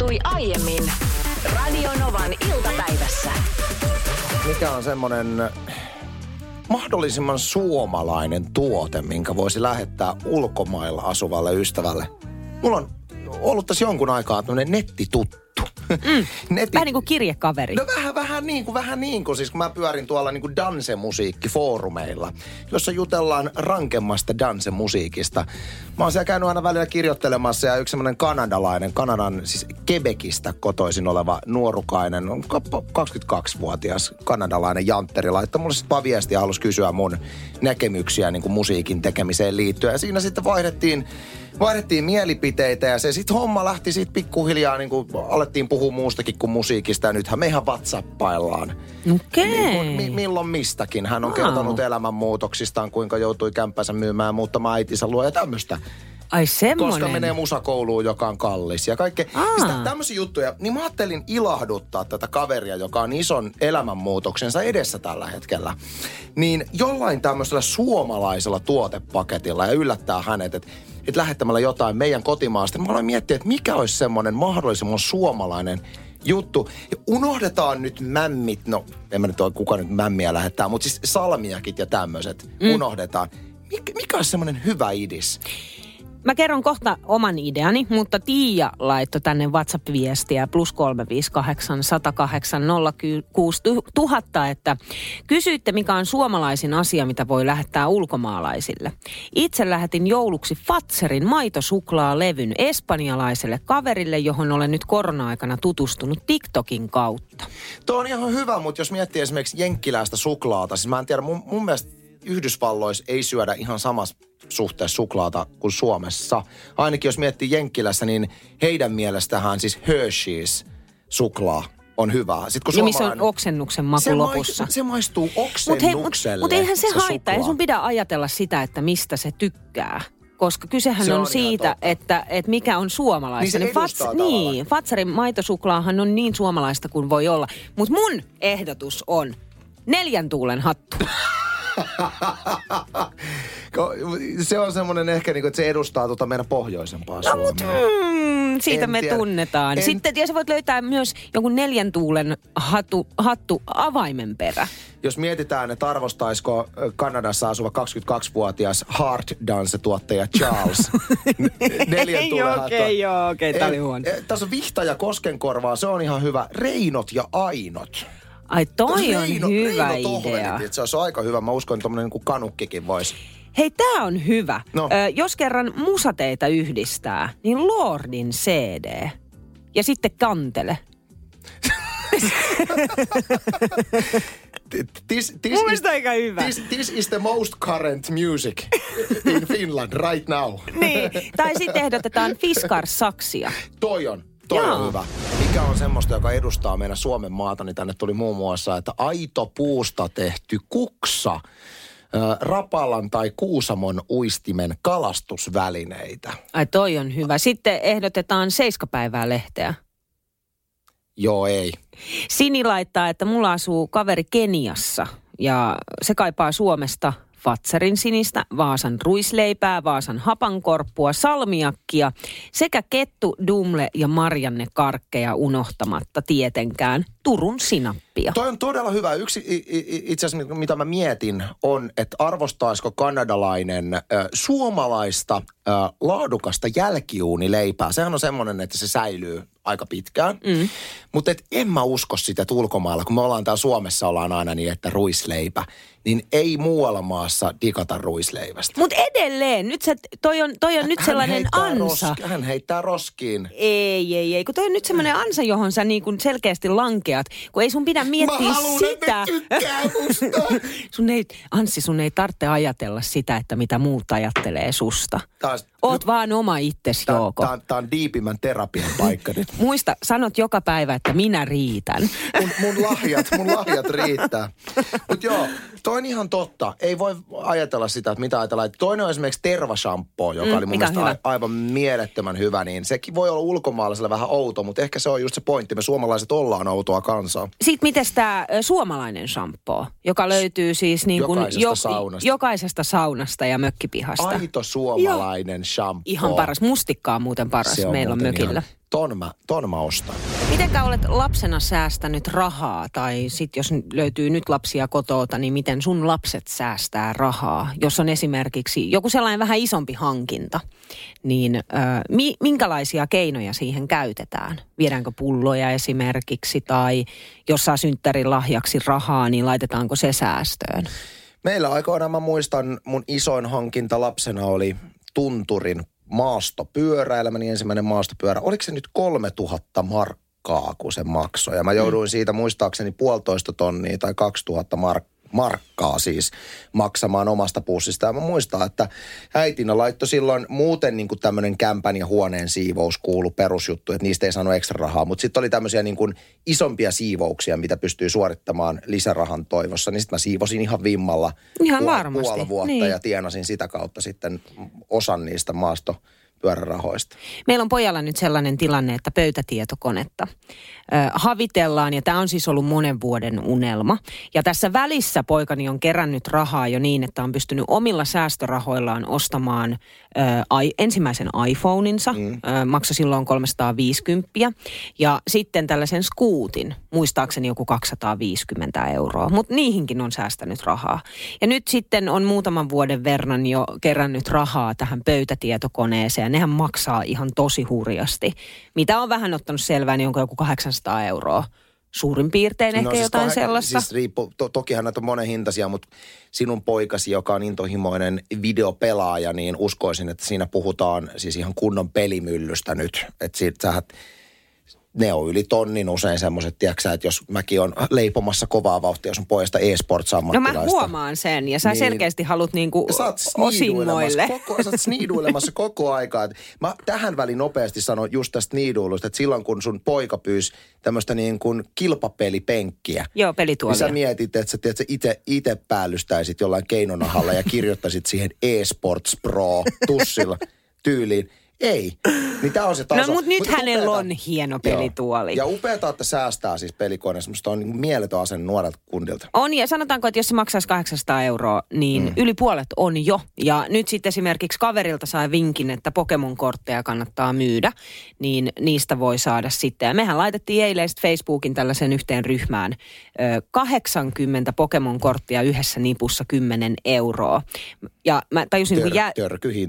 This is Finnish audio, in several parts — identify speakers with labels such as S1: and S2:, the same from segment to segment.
S1: tapahtui aiemmin Radio Novan iltapäivässä.
S2: Mikä on semmoinen mahdollisimman suomalainen tuote, minkä voisi lähettää ulkomailla asuvalle ystävälle? Mulla on ollut tässä jonkun aikaa tämmöinen nettituttu.
S3: Mm. Netti... Vähän niin kuin kirjekaveri.
S2: No vähän, vähän niin kuin, vähän niin kuin. Siis kun mä pyörin tuolla niin kuin dansemusiikkifoorumeilla, jossa jutellaan rankemmasta dansemusiikista. Mä oon siellä käynyt aina välillä kirjoittelemassa ja yksi semmoinen kanadalainen, Kanadan siis Quebecistä kotoisin oleva nuorukainen, on 22-vuotias kanadalainen jantteri laittoi mulle sitten viestiä ja halusi kysyä mun näkemyksiä niin kuin musiikin tekemiseen liittyen. Ja siinä sitten vaihdettiin vaihdettiin mielipiteitä ja se sitten homma lähti sitten pikkuhiljaa, niin kuin alettiin puhua muustakin kuin musiikista ja nythän me ihan WhatsAppaillaan.
S3: Okei. Okay.
S2: Niin, mi- milloin mistäkin. Hän on wow. kertonut elämänmuutoksistaan, kuinka joutui kämppänsä myymään muuttamaan äitinsä luo ja tämmöistä.
S3: Ai semmonen.
S2: Koska menee musakouluun, joka on kallis ja kaikkea. Siis tämmöisiä juttuja. Niin mä ajattelin ilahduttaa tätä kaveria, joka on ison elämänmuutoksensa edessä tällä hetkellä. Niin jollain tämmöisellä suomalaisella tuotepaketilla ja yllättää hänet, että että lähettämällä jotain meidän kotimaasta. Mä aloin miettiä, että mikä olisi semmoinen mahdollisimman suomalainen juttu. Ja unohdetaan nyt mämmit, no en mä nyt ole kuka nyt mämmiä lähettää, mutta siis salmiakit ja tämmöiset mm. unohdetaan. Mikä, mikä olisi semmoinen hyvä idis?
S3: Mä kerron kohta oman ideani, mutta Tiia laittoi tänne WhatsApp-viestiä plus 358 108 000, että kysyitte mikä on suomalaisin asia, mitä voi lähettää ulkomaalaisille. Itse lähetin jouluksi Fatserin maitosuklaalevyn espanjalaiselle kaverille, johon olen nyt korona-aikana tutustunut TikTokin kautta.
S2: Tuo on ihan hyvä, mutta jos miettii esimerkiksi jenkkiläistä suklaata, siis mä en tiedä, mun, mun mielestä Yhdysvalloissa ei syödä ihan samassa suhteessa suklaata kuin Suomessa. Ainakin jos miettii Jenkkilässä, niin heidän mielestähän siis Hershey's suklaa on hyvä.
S3: Sitten kun ja missä on oksennuksen maku
S2: se
S3: lopussa.
S2: Mai, se maistuu oksennukselle. Mutta
S3: mut, mut eihän se, se haittaa. Ei sun pidä ajatella sitä, että mistä se tykkää koska kysehän se on, on siitä, että, että mikä on suomalaista.
S2: Niin, niin, Fats,
S3: niin Fatsarin maitosuklaahan on niin suomalaista kuin voi olla. Mutta mun ehdotus on neljän tuulen hattu.
S2: se on semmoinen ehkä, niin kuin, että se edustaa tuota meidän pohjoisempaa no, Suomea. Mutta,
S3: mm, siitä en me tiedä. tunnetaan. En... Sitten ja sä voit löytää myös jonkun neljän tuulen hattu, hattu avaimen perä.
S2: Jos mietitään, että arvostaisiko Kanadassa asuva 22-vuotias hard dance-tuottaja Charles neljän tuulen
S3: Okei, okay, joo, okei, okay, tää oli huono.
S2: Tässä on Vihta ja Koskenkorvaa, se on ihan hyvä. Reinot ja Ainot.
S3: Ai toi on Reino, hyvä Reino idea.
S2: Tohveli, se olisi aika hyvä. Mä uskon, että tommonen niin kanukkikin voisi.
S3: Hei, tää on hyvä. No. Ö, jos kerran musateita yhdistää, niin Lordin CD. Ja sitten kantele.
S2: this, this,
S3: Mun is, aika hyvä.
S2: This, this is the most current music in Finland right now.
S3: niin, tai sitten ehdotetaan Fiskar-saksia.
S2: Toi on. Toi Joo. on hyvä. Mikä on semmoista, joka edustaa meidän Suomen maata, niin tänne tuli muun muassa, että aito puusta tehty kuksa, Rapalan tai Kuusamon uistimen kalastusvälineitä.
S3: Ai toi on hyvä. Sitten ehdotetaan seiskapäivää lehteä.
S2: Joo, ei.
S3: Sini laittaa, että mulla asuu kaveri Keniassa ja se kaipaa Suomesta Fatsarin sinistä, Vaasan ruisleipää, Vaasan hapankorppua, salmiakkia sekä kettu, dumle ja marjanne karkkeja unohtamatta tietenkään Turun sinappia.
S2: Toi on todella hyvä. Yksi itse asiassa, mitä mä mietin, on, että arvostaisiko kanadalainen äh, suomalaista äh, laadukasta jälkiuunileipää. Sehän on semmoinen, että se säilyy aika pitkään. Mm. Mutta en mä usko sitä, että ulkomailla, kun me ollaan täällä Suomessa, ollaan aina niin, että ruisleipä niin ei muualla maassa digata ruisleivästä.
S3: Mutta edelleen, nyt se, toi on, toi on nyt sellainen ansa.
S2: Roski, hän heittää roskiin.
S3: Ei, ei, ei, kun toi on nyt sellainen ansa, johon sä niin kuin selkeästi lankeat, kun ei sun pidä miettiä
S2: Mä haluun,
S3: sitä.
S2: Että
S3: sun ei, Anssi, sun ei tarvitse ajatella sitä, että mitä muut ajattelee susta. Taas, Oot no, vaan oma itsesi, Jouko.
S2: Tämä on, on diipimän terapian paikka nyt.
S3: Muista, sanot joka päivä, että minä riitän.
S2: Mun, mun lahjat, mun lahjat riittää. Mutta joo, toi on ihan totta. Ei voi ajatella sitä, että mitä ajatellaan. Toinen on esimerkiksi tervashampoo, joka mm, oli mun mielestä a, aivan mielettömän hyvä. Niin sekin voi olla ulkomaalaisella vähän outo, mutta ehkä se on just se pointti. Me suomalaiset ollaan outoa kansaa.
S3: Sitten miten tämä suomalainen shampoo, joka löytyy siis niin kuin
S2: jokaisesta, jo, saunasta.
S3: jokaisesta saunasta ja mökkipihasta.
S2: Aito suomalainen shampoo.
S3: Ihan paras. Mustikkaa muuten paras. Se on Meillä on mökillä. Ihan
S2: ton mä, ton mä ostan.
S3: Mitenkä olet lapsena säästänyt rahaa tai sit jos löytyy nyt lapsia kotoota, niin miten sun lapset säästää rahaa? Jos on esimerkiksi joku sellainen vähän isompi hankinta, niin ö, mi, minkälaisia keinoja siihen käytetään? Viedäänkö pulloja esimerkiksi tai jos saa synttärin lahjaksi rahaa, niin laitetaanko se säästöön?
S2: Meillä aikoinaan mä muistan, mun isoin hankinta lapsena oli tunturin maastopyöräilemä, niin ensimmäinen maastopyörä. Oliko se nyt 3000 markkaa, kun se maksoi? Ja mä jouduin mm. siitä muistaakseni puolitoista tonnia tai 2000 markkaa markkaa siis maksamaan omasta pussista. Ja mä muistan, että äitinä laittoi silloin muuten niin kuin tämmöinen kämpän ja huoneen siivous kuulu perusjuttu, että niistä ei saanut ekstra rahaa. Mutta sitten oli tämmöisiä niin kuin isompia siivouksia, mitä pystyy suorittamaan lisärahan toivossa. Niin sitten mä siivosin ihan vimmalla
S3: ihan
S2: puol- puoli vuotta niin. ja tienasin sitä kautta sitten osan niistä maasto pyörärahoista.
S3: Meillä on pojalla nyt sellainen tilanne, että pöytätietokonetta ö, havitellaan ja tämä on siis ollut monen vuoden unelma. Ja tässä välissä poikani on kerännyt rahaa jo niin, että on pystynyt omilla säästörahoillaan ostamaan ö, ai, ensimmäisen iPhoneinsa, mm. ö, maksoi silloin 350 ja sitten tällaisen skuutin, muistaakseni joku 250 euroa, mutta niihinkin on säästänyt rahaa. Ja nyt sitten on muutaman vuoden verran jo kerännyt rahaa tähän pöytätietokoneeseen nehän maksaa ihan tosi hurjasti. Mitä on vähän ottanut selvää, niin onko joku 800 euroa suurin piirtein ehkä no, siis jotain kah- sellaista.
S2: Siis riippu, to, tokihan näitä on monen hintaisia, mutta sinun poikasi, joka on intohimoinen videopelaaja, niin uskoisin, että siinä puhutaan siis ihan kunnon pelimyllystä nyt. Että siitä sähän ne on yli tonnin usein semmoiset, tiedätkö että jos mäkin on leipomassa kovaa vauhtia sun pojasta e-sports
S3: No mä huomaan sen ja sä niin, selkeästi haluat niinku osingoille.
S2: Koko, sä oot sniiduilemassa koko aikaa. Mä tähän väliin nopeasti sanon just tästä sniiduilusta, että silloin kun sun poika pyysi tämmöistä niin kuin kilpapelipenkkiä.
S3: Joo, pelituolia.
S2: Niin sä mietit, että sä tiedät, itse, itse päällystäisit jollain keinonahalla ja kirjoittaisit siihen e-sports pro tussilla tyyliin ei. Niin tää on se taso.
S3: No mutta nyt Mut hänellä upeata, on hieno pelituoli.
S2: Joo. Ja upeata, että säästää siis pelikoneessa. Musta on niin mieletön asenne nuorelta kundilta.
S3: On ja sanotaanko, että jos se maksaisi 800 euroa, niin mm. yli puolet on jo. Ja nyt sitten esimerkiksi kaverilta sai vinkin, että Pokemon-kortteja kannattaa myydä. Niin niistä voi saada sitten. Ja mehän laitettiin eilen Facebookin tällaisen yhteen ryhmään. 80 Pokemon-korttia yhdessä nipussa 10 euroa. Ja mä tajusin...
S2: Tör, jä...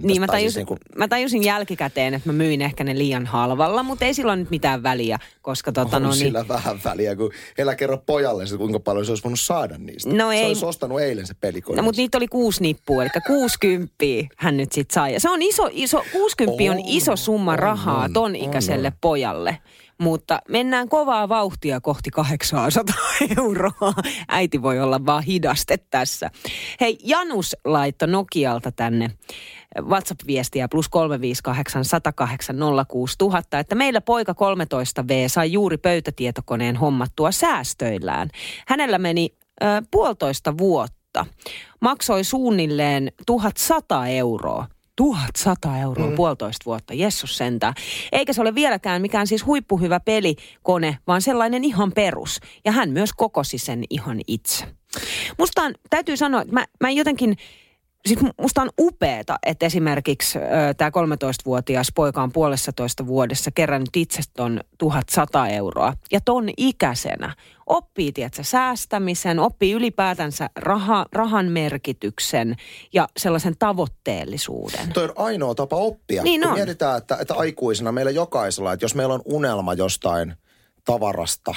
S2: Niin,
S3: mä tajusin, siis niin kuin... mä tajusin jälkikäteen, että mä myin ehkä ne liian halvalla, mutta ei sillä nyt mitään väliä, koska tota
S2: on
S3: no,
S2: niin... sillä vähän väliä, kun elä kerro pojalle, että kuinka paljon se olisi voinut saada niistä.
S3: No
S2: se
S3: ei.
S2: olisi ostanut eilen se pelikone.
S3: No, mutta niitä oli kuusi nippua, eli 60 hän nyt sitten sai. Ja se on iso, iso 60 on, on iso summa rahaa on, ton ikäiselle on, pojalle. Mutta mennään kovaa vauhtia kohti 800 euroa. Äiti voi olla vaan hidaste tässä. Hei, Janus laitto Nokialta tänne WhatsApp-viestiä plus 358 108 06000, että meillä poika 13V sai juuri pöytätietokoneen hommattua säästöillään. Hänellä meni ö, puolitoista vuotta. Maksoi suunnilleen 1100 euroa 1100 euroa mm. puolitoista vuotta, jessus sentään. Eikä se ole vieläkään mikään siis huippuhyvä pelikone, vaan sellainen ihan perus. Ja hän myös kokosi sen ihan itse. Musta on, täytyy sanoa, että mä, mä jotenkin siis musta on upeeta, että esimerkiksi tämä 13-vuotias poika on puolessa toista vuodessa kerännyt itse ton 1100 euroa. Ja ton ikäisenä oppii, tiedätkö, säästämisen, oppii ylipäätänsä raha, rahan merkityksen ja sellaisen tavoitteellisuuden.
S2: Toi on ainoa tapa oppia.
S3: Niin on.
S2: mietitään, että, että aikuisena meillä jokaisella, että jos meillä on unelma jostain tavarasta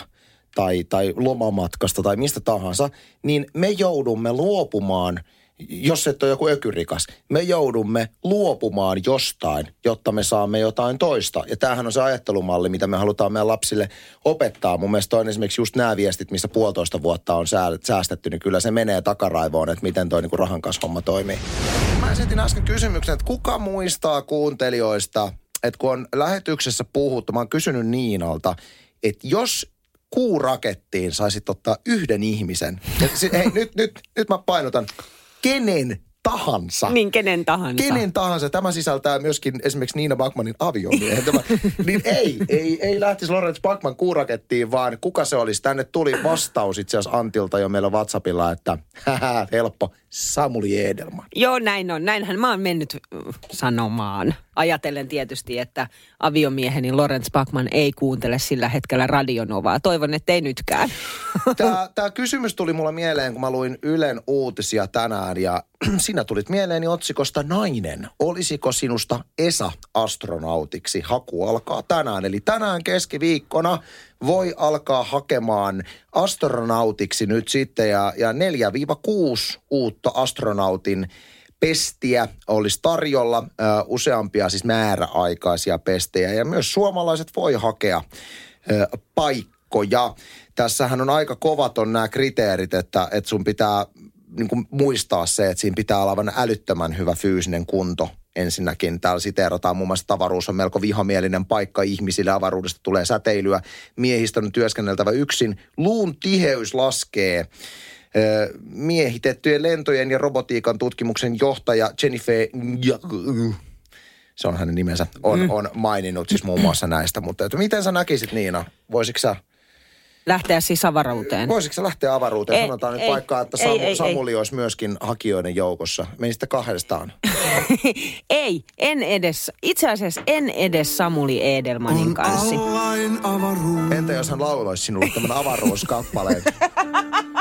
S2: tai, tai lomamatkasta tai mistä tahansa, niin me joudumme luopumaan – jos et ole joku ökyrikas, me joudumme luopumaan jostain, jotta me saamme jotain toista. Ja tämähän on se ajattelumalli, mitä me halutaan meidän lapsille opettaa. Mun mielestä on esimerkiksi just nämä viestit, missä puolitoista vuotta on säästetty, niin kyllä se menee takaraivoon, että miten toi niin rahan homma toimii. Mä esitin äsken kysymyksen, että kuka muistaa kuuntelijoista, että kun on lähetyksessä puhuttu, mä oon kysynyt Niinalta, että jos kuurakettiin saisit ottaa yhden ihmisen. Hei, nyt, nyt, nyt mä painotan kenen tahansa.
S3: Niin, kenen tahansa.
S2: Kenen tahansa. Tämä sisältää myöskin esimerkiksi Niina Backmanin aviomiehen. niin ei, ei, ei lähtisi Lorenz Backman kuurakettiin, vaan kuka se olisi? Tänne tuli vastaus itse asiassa Antilta jo meillä WhatsAppilla, että helppo, Samuli Edelman.
S3: Joo, näin on. Näinhän mä oon mennyt sanomaan. Ajatellen tietysti, että aviomieheni Lorenz Bachman ei kuuntele sillä hetkellä radionovaa. Toivon, että ei nytkään.
S2: Tämä, tämä kysymys tuli mulle mieleen, kun mä luin Ylen uutisia tänään ja sinä tulit mieleeni otsikosta Nainen. Olisiko sinusta Esa astronautiksi? Haku alkaa tänään. Eli tänään keskiviikkona voi alkaa hakemaan astronautiksi nyt sitten ja, ja 4-6 uutta astronautin pestiä olisi tarjolla, useampia siis määräaikaisia pestejä ja myös suomalaiset voi hakea paikkoja. Tässähän on aika kovat on nämä kriteerit, että, että sun pitää niin kuin muistaa se, että siinä pitää olla aivan älyttömän hyvä fyysinen kunto ensinnäkin. Täällä siteerataan muun muassa, avaruus on melko vihamielinen paikka ihmisille. Avaruudesta tulee säteilyä. Miehistön työskenneltävä yksin. Luun tiheys laskee. Miehitettyjen lentojen ja robotiikan tutkimuksen johtaja Jennifer se on hänen nimensä, on, mm. on maininnut siis muun muassa näistä. Mutta että miten sä näkisit Niina? Voisitko sä
S3: Lähteä siis avaruuteen.
S2: Voisitko lähteä avaruuteen?
S3: Ei,
S2: Sanotaan nyt
S3: ei,
S2: paikkaa, että
S3: ei,
S2: Samu,
S3: ei, ei.
S2: Samuli olisi myöskin hakijoiden joukossa. Menisitte kahdestaan.
S3: ei, en edes, itse asiassa en edes Samuli Edelmanin kanssa.
S2: Entä jos hän lauloisi sinulle tämän avaruuskappaleen?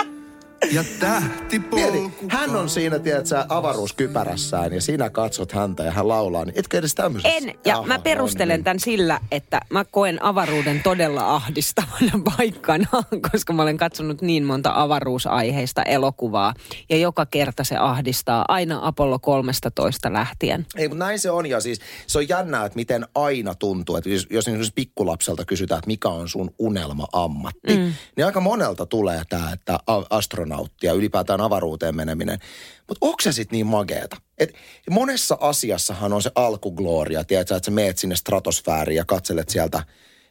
S4: ja tähti
S2: Mieti, hän on siinä, tiedät sä, avaruuskypärässään ja sinä katsot häntä ja hän laulaa. Niin etkö edes tämmöisessä?
S3: En, ja
S2: Aha,
S3: mä perustelen
S2: on
S3: tämän sillä, että mä koen avaruuden todella ahdistavana paikkana, koska mä olen katsonut niin monta avaruusaiheista elokuvaa. Ja joka kerta se ahdistaa aina Apollo 13 lähtien.
S2: Ei, mutta näin se on ja siis se on jännää, että miten aina tuntuu, että jos, jos esimerkiksi pikkulapselta kysytään, että mikä on sun unelma-ammatti, mm. niin aika monelta tulee tämä, että astronautti ja ylipäätään avaruuteen meneminen. Mutta onko se sitten niin mageeta? Et monessa asiassahan on se alkugloria, tiedätkö, että sä meet sinne stratosfääriin ja katselet sieltä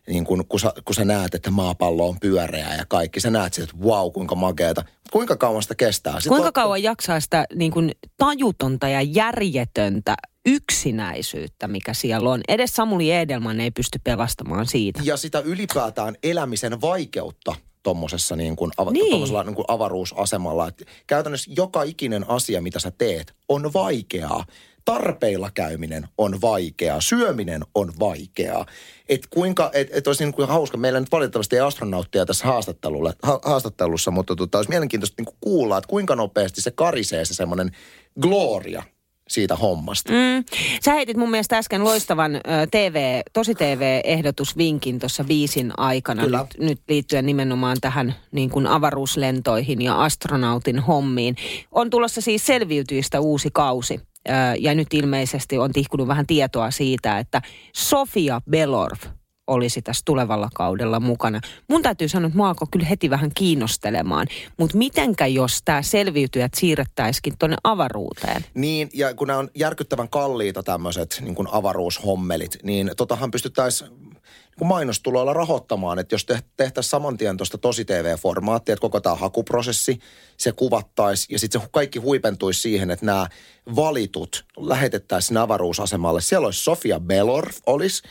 S2: niin kun, kun, sä, kun sä näet, että maapallo on pyöreä ja kaikki, sä näet sieltä, että vau, kuinka makeeta. Kuinka kauan sitä kestää? Sitten
S3: Kuinka
S2: on-
S3: kauan jaksaa sitä niin kuin tajutonta ja järjetöntä yksinäisyyttä, mikä siellä on? Edes Samuli Edelman ei pysty pelastamaan siitä.
S2: ja sitä ylipäätään elämisen vaikeutta tuommoisessa niin kuin, ava,
S3: Niin.
S2: niin kuin avaruusasemalla. Et käytännössä joka ikinen asia, mitä sä teet, on vaikeaa. Tarpeilla käyminen on vaikeaa, syöminen on vaikeaa. Et kuinka, et, et olisi niin kuin hauska, meillä nyt valitettavasti ei astronauttia tässä haastattelulle, ha, haastattelussa, mutta tota, olisi mielenkiintoista niin kuin kuulla, että kuinka nopeasti se karisee se semmoinen gloria siitä hommasta.
S3: Mm. Sä heitit mun mielestä äsken loistavan TV, tosi TV-ehdotusvinkin tuossa biisin aikana
S2: Kyllä.
S3: nyt, nyt liittyen nimenomaan tähän niin kuin avaruuslentoihin ja astronautin hommiin. On tulossa siis selviytyistä uusi kausi. Ja nyt ilmeisesti on tihkunut vähän tietoa siitä, että Sofia Belorv olisi tässä tulevalla kaudella mukana. Mun täytyy sanoa, että mua alkoi kyllä heti vähän kiinnostelemaan. Mutta mitenkä jos tämä selviytyjät siirrettäisikin tuonne avaruuteen?
S2: Niin, ja kun nämä on järkyttävän kalliita tämmöiset niin avaruushommelit, niin totahan pystyttäisiin mainostuloilla rahoittamaan, että jos te- tehtäisiin saman tien tuosta tosi TV-formaattia, että koko tämä hakuprosessi, se kuvattaisi ja sitten se kaikki huipentuisi siihen, että nämä valitut lähetettäisiin avaruusasemalle. Siellä olisi Sofia Belorf, olisi.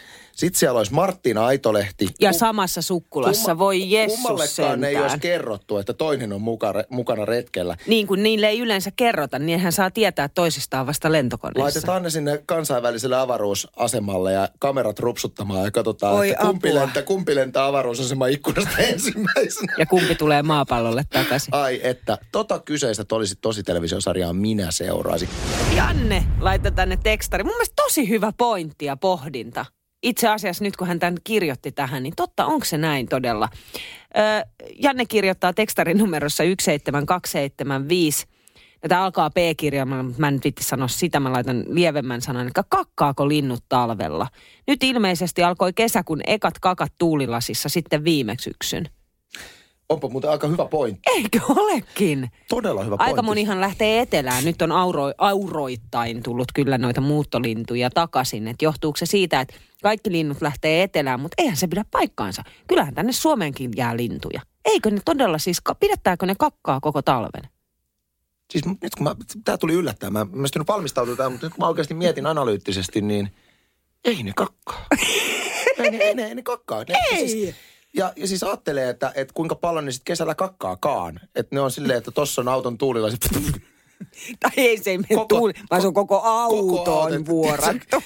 S2: Sitten siellä olisi Martina Aitolehti.
S3: Ja
S2: Kum-
S3: samassa sukkulassa, voi Jessus
S2: Kummallekaan ei
S3: sentään.
S2: olisi kerrottu, että toinen on mukana, mukana retkellä.
S3: Niin kuin niille ei yleensä kerrota, niin hän saa tietää toisistaan vasta lentokoneessa.
S2: Laitetaan ne sinne kansainväliselle avaruusasemalle ja kamerat rupsuttamaan ja katsotaan,
S3: Oi
S2: että kumpi
S3: apua.
S2: lentää, kumpi lentää avaruusaseman ikkunasta ensimmäisenä.
S3: Ja kumpi tulee maapallolle takaisin.
S2: Ai että, tota kyseistä olisi tosi televisiosarjaa minä seuraisin.
S3: Janne laittoi tänne tekstari. Mun mielestä tosi hyvä pointti ja pohdinta. Itse asiassa nyt kun hän tämän kirjoitti tähän, niin totta, onko se näin todella? Öö, Janne kirjoittaa tekstarin numerossa 17275. Tätä alkaa P-kirjaimella, mutta mä en nyt sanoa sitä, mä laitan lievemmän sanan, eli kakkaako linnut talvella? Nyt ilmeisesti alkoi kesäkuun ekat kakat tuulilasissa sitten viime syksyn.
S2: Onpa muuten aika hyvä pointti.
S3: Eikö olekin?
S2: Todella hyvä
S3: Aika
S2: pointti.
S3: monihan lähtee etelään. Nyt on auro, auroittain tullut kyllä noita muuttolintuja takaisin. Et johtuuko se siitä, että kaikki linnut lähtee etelään, mutta eihän se pidä paikkaansa. Kyllähän tänne Suomeenkin jää lintuja. Eikö ne todella siis, pidättääkö ne kakkaa koko talven?
S2: Siis nyt kun mä, tää tuli yllättäen, mä, mä nyt valmistautua tähän, mutta nyt kun mä oikeasti mietin analyyttisesti, niin ei ne kakkaa. ei, ne, ei, ne, ei ne kakkaa. Ne,
S3: Ei.
S2: Siis, ja, ja siis ajattelee, että, että kuinka paljon ne sitten kesällä kakkaakaan. Että ne on silleen, että tossa on auton tuulilla.
S3: Tai ei se ei mene
S2: Koko-
S3: tuuli, vaan se on koko auto
S2: koko
S3: vuorattu.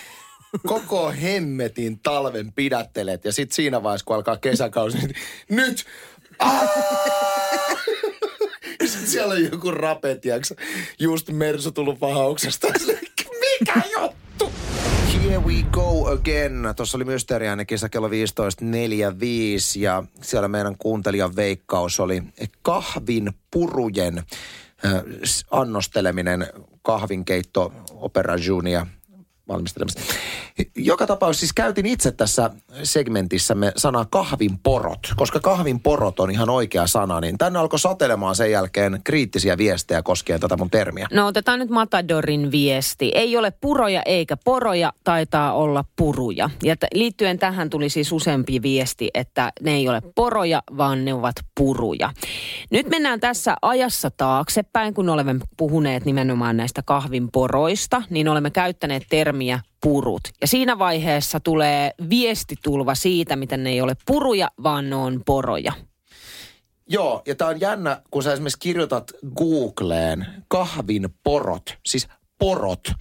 S2: koko hemmetin talven pidättelet ja sitten siinä vaiheessa, kun alkaa kesäkausi, niin nyt! Ah! Sitten siellä on joku rape, tiiäks, just Mersu tullut vahauksesta. Mikä juttu? Here we go again. Tuossa oli Mysteeriäinen kisa kello 15.45 ja siellä meidän kuuntelijan veikkaus oli kahvin purujen annosteleminen kahvinkeitto Opera Junia valmistelemista. Joka tapauksessa siis käytin itse tässä segmentissämme sanaa kahvinporot, koska kahvinporot on ihan oikea sana, niin tänne alkoi satelemaan sen jälkeen kriittisiä viestejä koskien tätä mun termiä.
S3: No otetaan nyt Matadorin viesti. Ei ole puroja eikä poroja, taitaa olla puruja. Ja t- liittyen tähän tuli siis useampi viesti, että ne ei ole poroja, vaan ne ovat puruja. Nyt mennään tässä ajassa taaksepäin, kun olemme puhuneet nimenomaan näistä kahvinporoista, niin olemme käyttäneet termiä purut. Ja siinä vaiheessa tulee viestitulva siitä, miten ne ei ole puruja, vaan ne on poroja.
S2: Joo, ja tää on jännä, kun sä esimerkiksi kirjoitat Googleen kahvin porot, siis porot,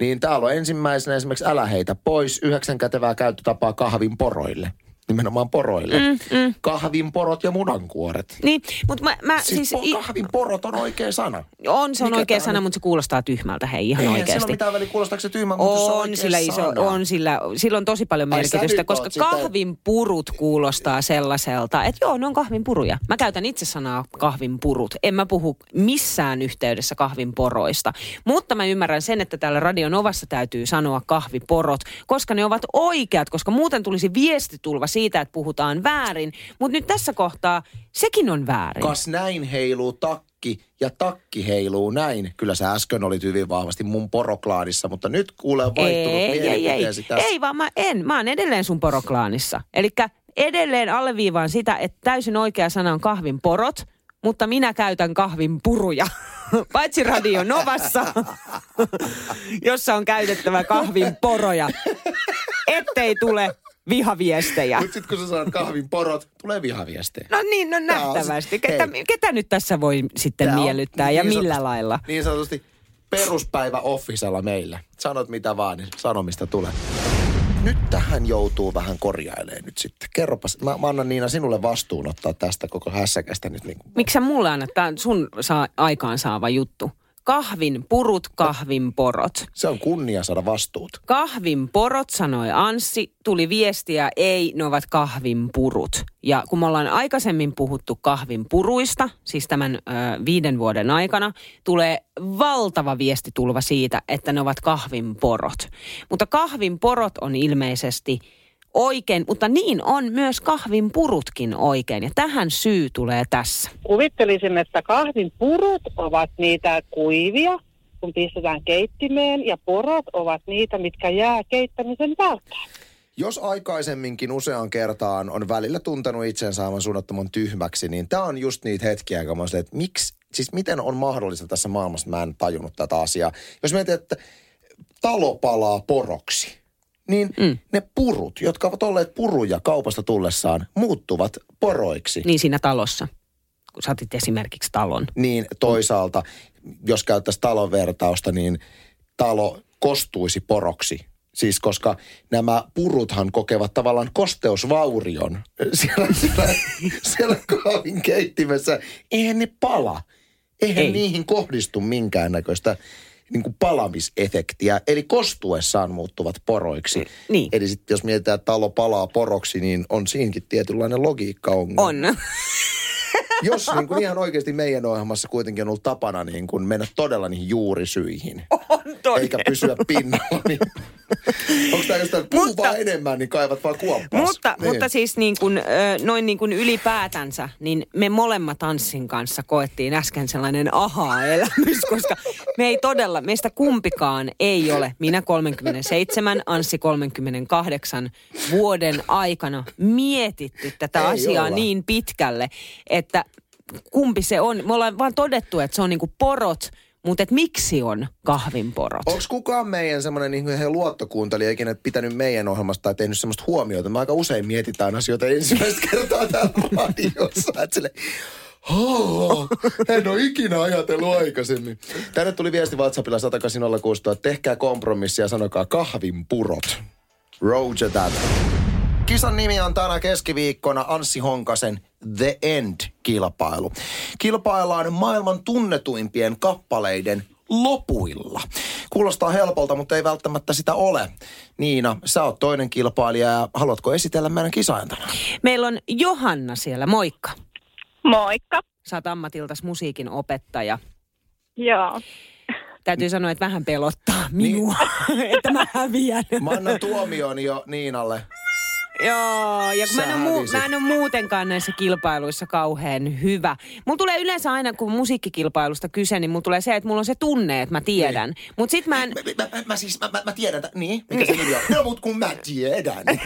S2: niin täällä on ensimmäisenä esimerkiksi älä heitä pois yhdeksän kätevää käyttötapaa kahvin poroille. Nimenomaan poroille. Mm, mm. Kahvin porot ja munankuoret.
S3: Niin, mutta mä, mä
S2: Siis,
S3: siis...
S2: siis kahvin porot on oikea sana.
S3: on, se on
S2: Mikä
S3: oikea sana,
S2: on?
S3: mutta se kuulostaa tyhmältä, hei, ihan
S2: Eihän
S3: oikeasti.
S2: ole mitään väliä, kuulostaako se tyhmä, mutta se on
S3: On sillä iso,
S2: sana.
S3: on sillä, sillä on tosi paljon
S2: Ai,
S3: merkitystä, koska
S2: oot sitä-
S3: kahvin purut kuulostaa sellaiselta, että joo, ne on kahvin puruja. Mä käytän itse sanaa kahvin purut. En mä puhu missään yhteydessä kahvin poroista. Mutta mä ymmärrän sen, että täällä Radio Novassa täytyy sanoa kahviporot, koska ne ovat oikeat, koska muuten tulisi viestitulva siitä, että puhutaan väärin. Mutta nyt tässä kohtaa sekin on väärin.
S2: Kas näin heiluu takki ja takki heiluu näin. Kyllä sä äsken olit hyvin vahvasti mun poroklaadissa, mutta nyt kuulee vaihtunut
S3: ei, ei, ei,
S2: tässä.
S3: ei, vaan mä en. Mä oon edelleen sun poroklaanissa. Eli edelleen alleviivaan sitä, että täysin oikea sana on kahvin porot, mutta minä käytän kahvin puruja. Paitsi Radio Novassa, jossa on käytettävä kahvin poroja. Ettei tule vihaviestejä.
S2: Mutta sitten kun sä sanot kahvin porot, tulee vihaviestejä.
S3: No niin, no
S2: on
S3: nähtävästi. Ketä,
S2: hei.
S3: ketä nyt tässä voi sitten
S2: Tää on
S3: miellyttää ja
S2: niin
S3: millä
S2: sanotusti-
S3: lailla?
S2: Niin sanotusti peruspäivä officella meillä. Sanot mitä vaan, niin sanomista tulee. Nyt tähän joutuu vähän korjailemaan nyt sitten. Kerropas, mä, mä annan Niina sinulle vastuun ottaa tästä koko hässäkästä nyt niin kuin
S3: Miksi sä mulle annat? Tämä on sun saa, aikaansaava juttu. Kahvin purut, kahvin porot.
S2: Se on kunnia saada vastuut.
S3: Kahvin porot, sanoi Anssi. Tuli viestiä, ei, ne ovat kahvin purut. Ja kun me ollaan aikaisemmin puhuttu kahvin puruista, siis tämän ö, viiden vuoden aikana, tulee valtava viestitulva siitä, että ne ovat kahvin porot. Mutta kahvin porot on ilmeisesti oikein, mutta niin on myös kahvin purutkin oikein. Ja tähän syy tulee tässä.
S5: Kuvittelisin, että kahvin purut ovat niitä kuivia, kun pistetään keittimeen, ja porot ovat niitä, mitkä jää keittämisen jälkeen.
S2: Jos aikaisemminkin useaan kertaan on välillä tuntenut itsensä aivan suunnattoman tyhmäksi, niin tämä on just niitä hetkiä, kun mä silleen, että miksi, siis miten on mahdollista tässä maailmassa, mä en tajunnut tätä asiaa. Jos mietit, että talo palaa poroksi, niin mm. ne purut, jotka ovat olleet puruja kaupasta tullessaan, muuttuvat poroiksi.
S3: Niin siinä talossa, kun sä otit esimerkiksi talon.
S2: Niin toisaalta, jos käyttäisiin talon vertausta, niin talo kostuisi poroksi. Siis koska nämä puruthan kokevat tavallaan kosteusvaurion siellä, siellä, siellä kahvin keittimessä. Eihän ne pala. Eihän
S3: Ei.
S2: Ei. niihin kohdistu minkäännäköistä niin kuin palamisefektiä. Eli kostuessaan muuttuvat poroiksi.
S3: Niin.
S2: Eli sitten jos mietitään, että talo palaa poroksi, niin on siinäkin tietynlainen logiikka
S3: On.
S2: jos niin kuin ihan oikeasti meidän ohjelmassa kuitenkin on ollut tapana niin kuin mennä todella niihin juurisyihin.
S3: On.
S2: Eikä pysyä pinnalla, niin onko tämä jostain, puhu
S3: Mutta-
S2: vaan enemmän, niin kaivat vaan kuoppaas.
S3: Mutta,
S2: niin.
S3: mutta siis niin kuin, noin niin kuin ylipäätänsä, niin me molemmat Anssin kanssa koettiin äsken sellainen ahaa-elämys, koska me ei todella, meistä kumpikaan ei ole, minä 37, Anssi 38 vuoden aikana mietitty tätä
S2: Ei
S3: asiaa
S2: olla.
S3: niin pitkälle, että kumpi se on. Me ollaan vaan todettu, että se on niin kuin porot, mutta et miksi on kahvinporot?
S2: Onko kukaan meidän semmoinen niin he luottokuuntelija ikinä pitänyt meidän ohjelmasta tai tehnyt semmoista huomiota? Me aika usein mietitään asioita ensimmäistä kertaa täällä radiossa. Sille, Oh, en ole ikinä ajatellut aikaisemmin. Tänne tuli viesti WhatsAppilla 180 että tehkää kompromissia ja sanokaa kahvin purot. Roger that. Kisan nimi on tänä keskiviikkona Anssi Honkasen The End-kilpailu. Kilpaillaan maailman tunnetuimpien kappaleiden lopuilla. Kuulostaa helpolta, mutta ei välttämättä sitä ole. Niina, sä oot toinen kilpailija ja haluatko esitellä meidän kisaajan tänään?
S3: Meillä on Johanna siellä, moikka.
S6: Moikka.
S3: Sä oot ammatiltas musiikin opettaja.
S6: Joo.
S3: Täytyy sanoa, että vähän pelottaa minua, että mä häviän.
S2: Mä annan tuomion jo Niinalle.
S3: Joo, ja kun mä en, ole muu, mä en ole muutenkaan näissä kilpailuissa kauhean hyvä. Mulla tulee yleensä aina, kun musiikkikilpailusta kyse, niin mulla tulee se, että mulla on se tunne, että mä tiedän. Mutta sit mä en...
S2: Mä, mä, mä, mä siis, mä, mä, mä tiedän, niin, mikä se nimi on? No, mut kun mä tiedän.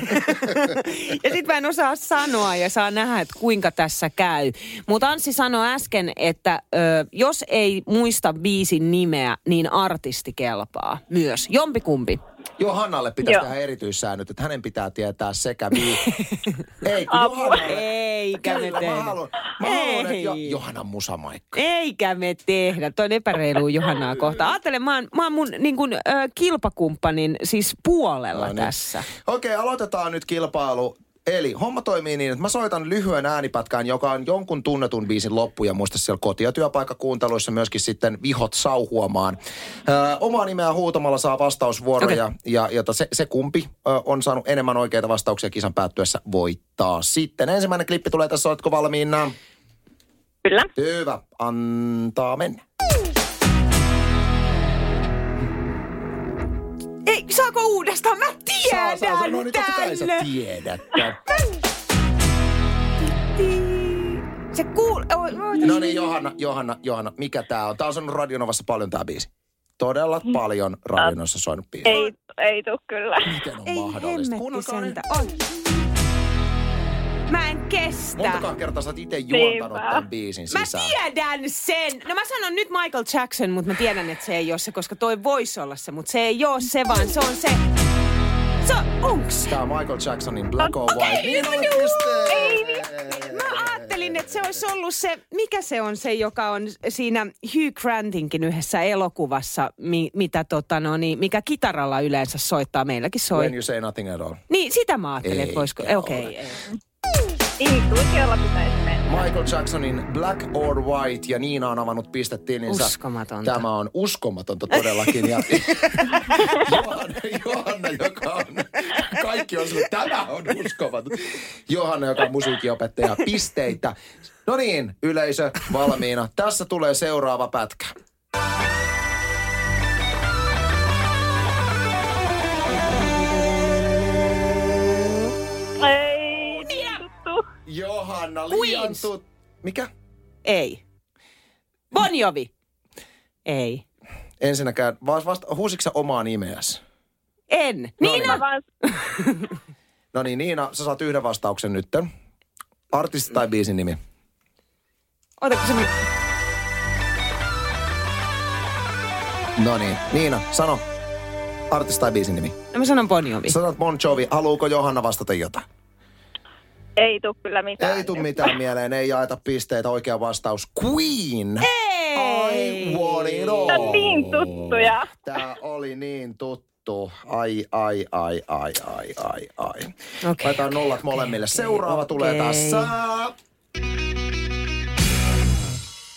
S3: Ja sit mä en osaa sanoa ja saa nähdä, että kuinka tässä käy. Mutta Anssi sanoi äsken, että ö, jos ei muista biisin nimeä, niin artisti kelpaa myös. Jompikumpi.
S2: Johannalle pitäisi
S6: Joo.
S2: tehdä erityissäännöt, että hänen pitää tietää sekä bii... Ei, kun
S6: Apua.
S2: Johannalle...
S3: Eikä me
S2: Kyllä, mä
S3: tehdä.
S2: haluan, mä haluan että jo,
S3: Ei.
S2: Johannan musamaikka.
S3: Eikä me tehdä. Toi on epäreilu Johannaa kohtaan. Ajattele, mä oon, mä oon mun niin kun, ö, kilpakumppanin siis puolella
S2: No niin.
S3: tässä.
S2: Okei, aloitetaan nyt kilpailu. Eli homma toimii niin, että mä soitan lyhyen äänipätkään, joka on jonkun tunnetun biisin loppu ja muista siellä koti- ja työpaikkakuunteluissa myöskin sitten vihot sauhuamaan. Ö, omaa nimeä huutamalla saa vastausvuoroja
S3: Okei.
S2: ja, ja se, se kumpi ö, on saanut enemmän oikeita vastauksia kisan päättyessä voittaa sitten. Ensimmäinen klippi tulee tässä, oletko valmiina?
S6: Kyllä.
S2: Hyvä, antaa mennä.
S3: Saako uudestaan? Mä tiedän
S2: Saa, saa. No niin, sä tiedät.
S3: Se kuul...
S2: No niin, Johanna, Johanna, Johanna, mikä tää on? Tää on sanonut Radionovassa paljon tää biisi. Todella paljon Radionovassa soinut biisi.
S6: Ei, ei tuu kyllä.
S2: Miten on
S3: Ei
S2: mahdollista?
S3: hemmetti
S2: Kuunnelkaa nyt.
S3: sentä. On. Mä en kestä.
S2: Montakaan kertaa sä oot itse juontanut
S6: Niinpä.
S2: tämän biisin
S3: Mä
S2: sisään.
S3: tiedän sen. No mä sanon nyt Michael Jackson, mutta mä tiedän, että se ei ole se, koska toi voisi olla se, mutta se ei ole se, vaan se on se. Se on, onks se?
S2: Tää on Michael Jacksonin Black or
S3: Okei,
S2: White. Niin
S3: no
S2: on
S3: juu,
S2: piste.
S3: Mä ajattelin, että se olisi ollut se, mikä se on se, joka on siinä Hugh Grantinkin yhdessä elokuvassa, mi, mitä tota no niin, mikä kitaralla yleensä soittaa, meilläkin soi.
S2: When you say nothing at all.
S3: Niin, sitä mä ajattelin, että voisiko, okei. ei.
S6: Intuitiolla pitäisi mennä.
S2: Michael Jacksonin Black or White ja Niina on avannut pistetilinsä.
S3: Uskomatonta.
S2: Tämä on uskomatonta todellakin. Ja Johanna, Johanna, joka on, kaikki on sanonut, tämä on uskomaton. Johanna, joka on musiikkiopettaja, pisteitä. No niin, yleisö valmiina. Tässä tulee seuraava pätkä. Johanna, liian tut... Mikä?
S3: Ei. Bon Jovi. Ei.
S2: Ensinnäkään, vasta, vasta huusitko sä omaa nimeäsi?
S3: En.
S2: No
S3: Niina.
S2: No niin, Niina, sä saat yhden vastauksen nyt. Artisti tai biisin nimi?
S3: Otako se...
S2: No niin, Niina, sano. Artisti tai biisin nimi?
S3: No mä sanon Bon Jovi.
S2: Sanot Bon Jovi. Haluuko Johanna vastata jotain?
S6: Ei tuu kyllä mitään.
S2: Ei tuu mitään mieleen, ei jaeta pisteitä. Oikea vastaus Queen.
S3: Ei.
S2: I want it all.
S6: Tää on niin tuttuja.
S2: Tää oli niin tuttu. Ai, ai, ai, ai, ai, ai, ai.
S3: Okei,
S2: Laitetaan nollat molemmille. Seuraava tulee
S3: okei.
S2: tässä.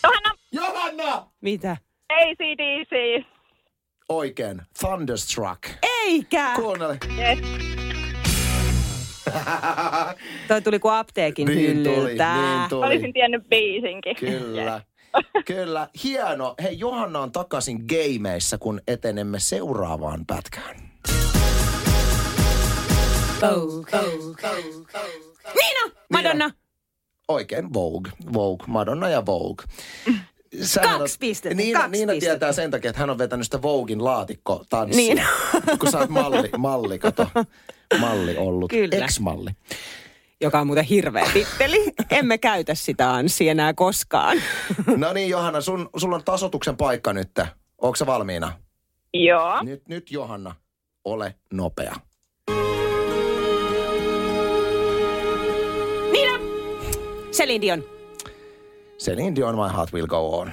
S6: Johanna,
S2: Johanna!
S3: Mitä?
S6: ACDC.
S2: Oikein. Thunderstruck.
S3: Eikä.
S2: Kuunnele.
S6: Yes.
S3: Toi tuli kuin apteekin
S2: Niin tuli,
S3: hyllyltä.
S2: niin tuli.
S6: Olisin tiennyt biisinkin.
S2: Kyllä. Kyllä. Hieno. Hei, Johanna on takaisin gameissa, kun etenemme seuraavaan pätkään.
S3: Niina! Madonna!
S2: Oikein Vogue. Vogue. Madonna ja Vogue. Sä
S3: Kaksi pistettä,
S2: Niina,
S3: kaksi
S2: Niina
S3: pistettä.
S2: tietää sen takia, että hän on vetänyt sitä Voguin laatikko tanssia.
S3: Niin.
S2: kun sä oot malli, malli, kato. Malli ollut.
S3: Kyllä.
S2: Ex-malli.
S3: Joka on muuten hirveä titteli. Emme käytä sitä Anssi enää koskaan.
S2: No niin, Johanna, sun, sulla on tasotuksen paikka nyt. Onko se valmiina?
S6: Joo.
S2: Nyt, nyt Johanna, ole nopea.
S3: Niina! Celine Dion.
S2: Celine Dion, My Heart Will Go On.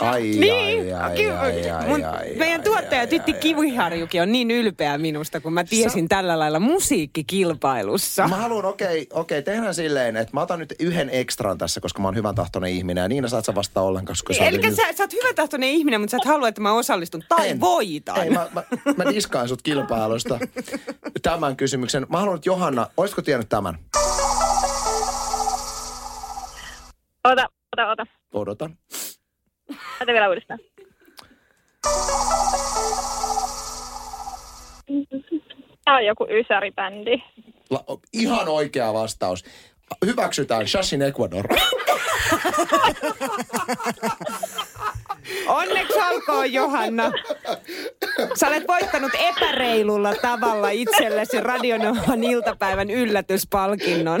S2: Ai,
S3: Niin,
S2: ai, ai,
S3: ki-
S2: ai, ai,
S3: mun,
S2: ai,
S3: meidän
S2: ai,
S3: tuottaja
S2: ai,
S3: Tytti
S2: ai,
S3: Kiviharjukin on niin ylpeä minusta, kun mä tiesin tällä lailla musiikkikilpailussa.
S2: Mä haluan, okei, okay, okei, okay, tehdään silleen, että mä otan nyt yhden ekstran tässä, koska mä oon hyvän tahtoinen ihminen. Ja Niina, saat sä vastaa ollenkaan, koska se
S3: Eli
S2: nyt-
S3: sä, sä oot hyvä tahtoinen ihminen, mutta sä et halua, että mä osallistun tai
S2: En.
S3: voitan.
S2: Ei, mä, mä, mä diskaan sut kilpailusta tämän kysymyksen. Mä haluan nyt Johanna, olisiko tiennyt tämän?
S6: Ota, ota, ota.
S2: Odotan.
S6: Teen vielä uudestaan. Tää on joku ysäribändi.
S2: La, ihan oikea vastaus. Hyväksytään Shashin Ecuador.
S3: Onneksi olkoon, Johanna. Sä olet voittanut epäreilulla tavalla itsellesi Radionovan iltapäivän yllätyspalkinnon.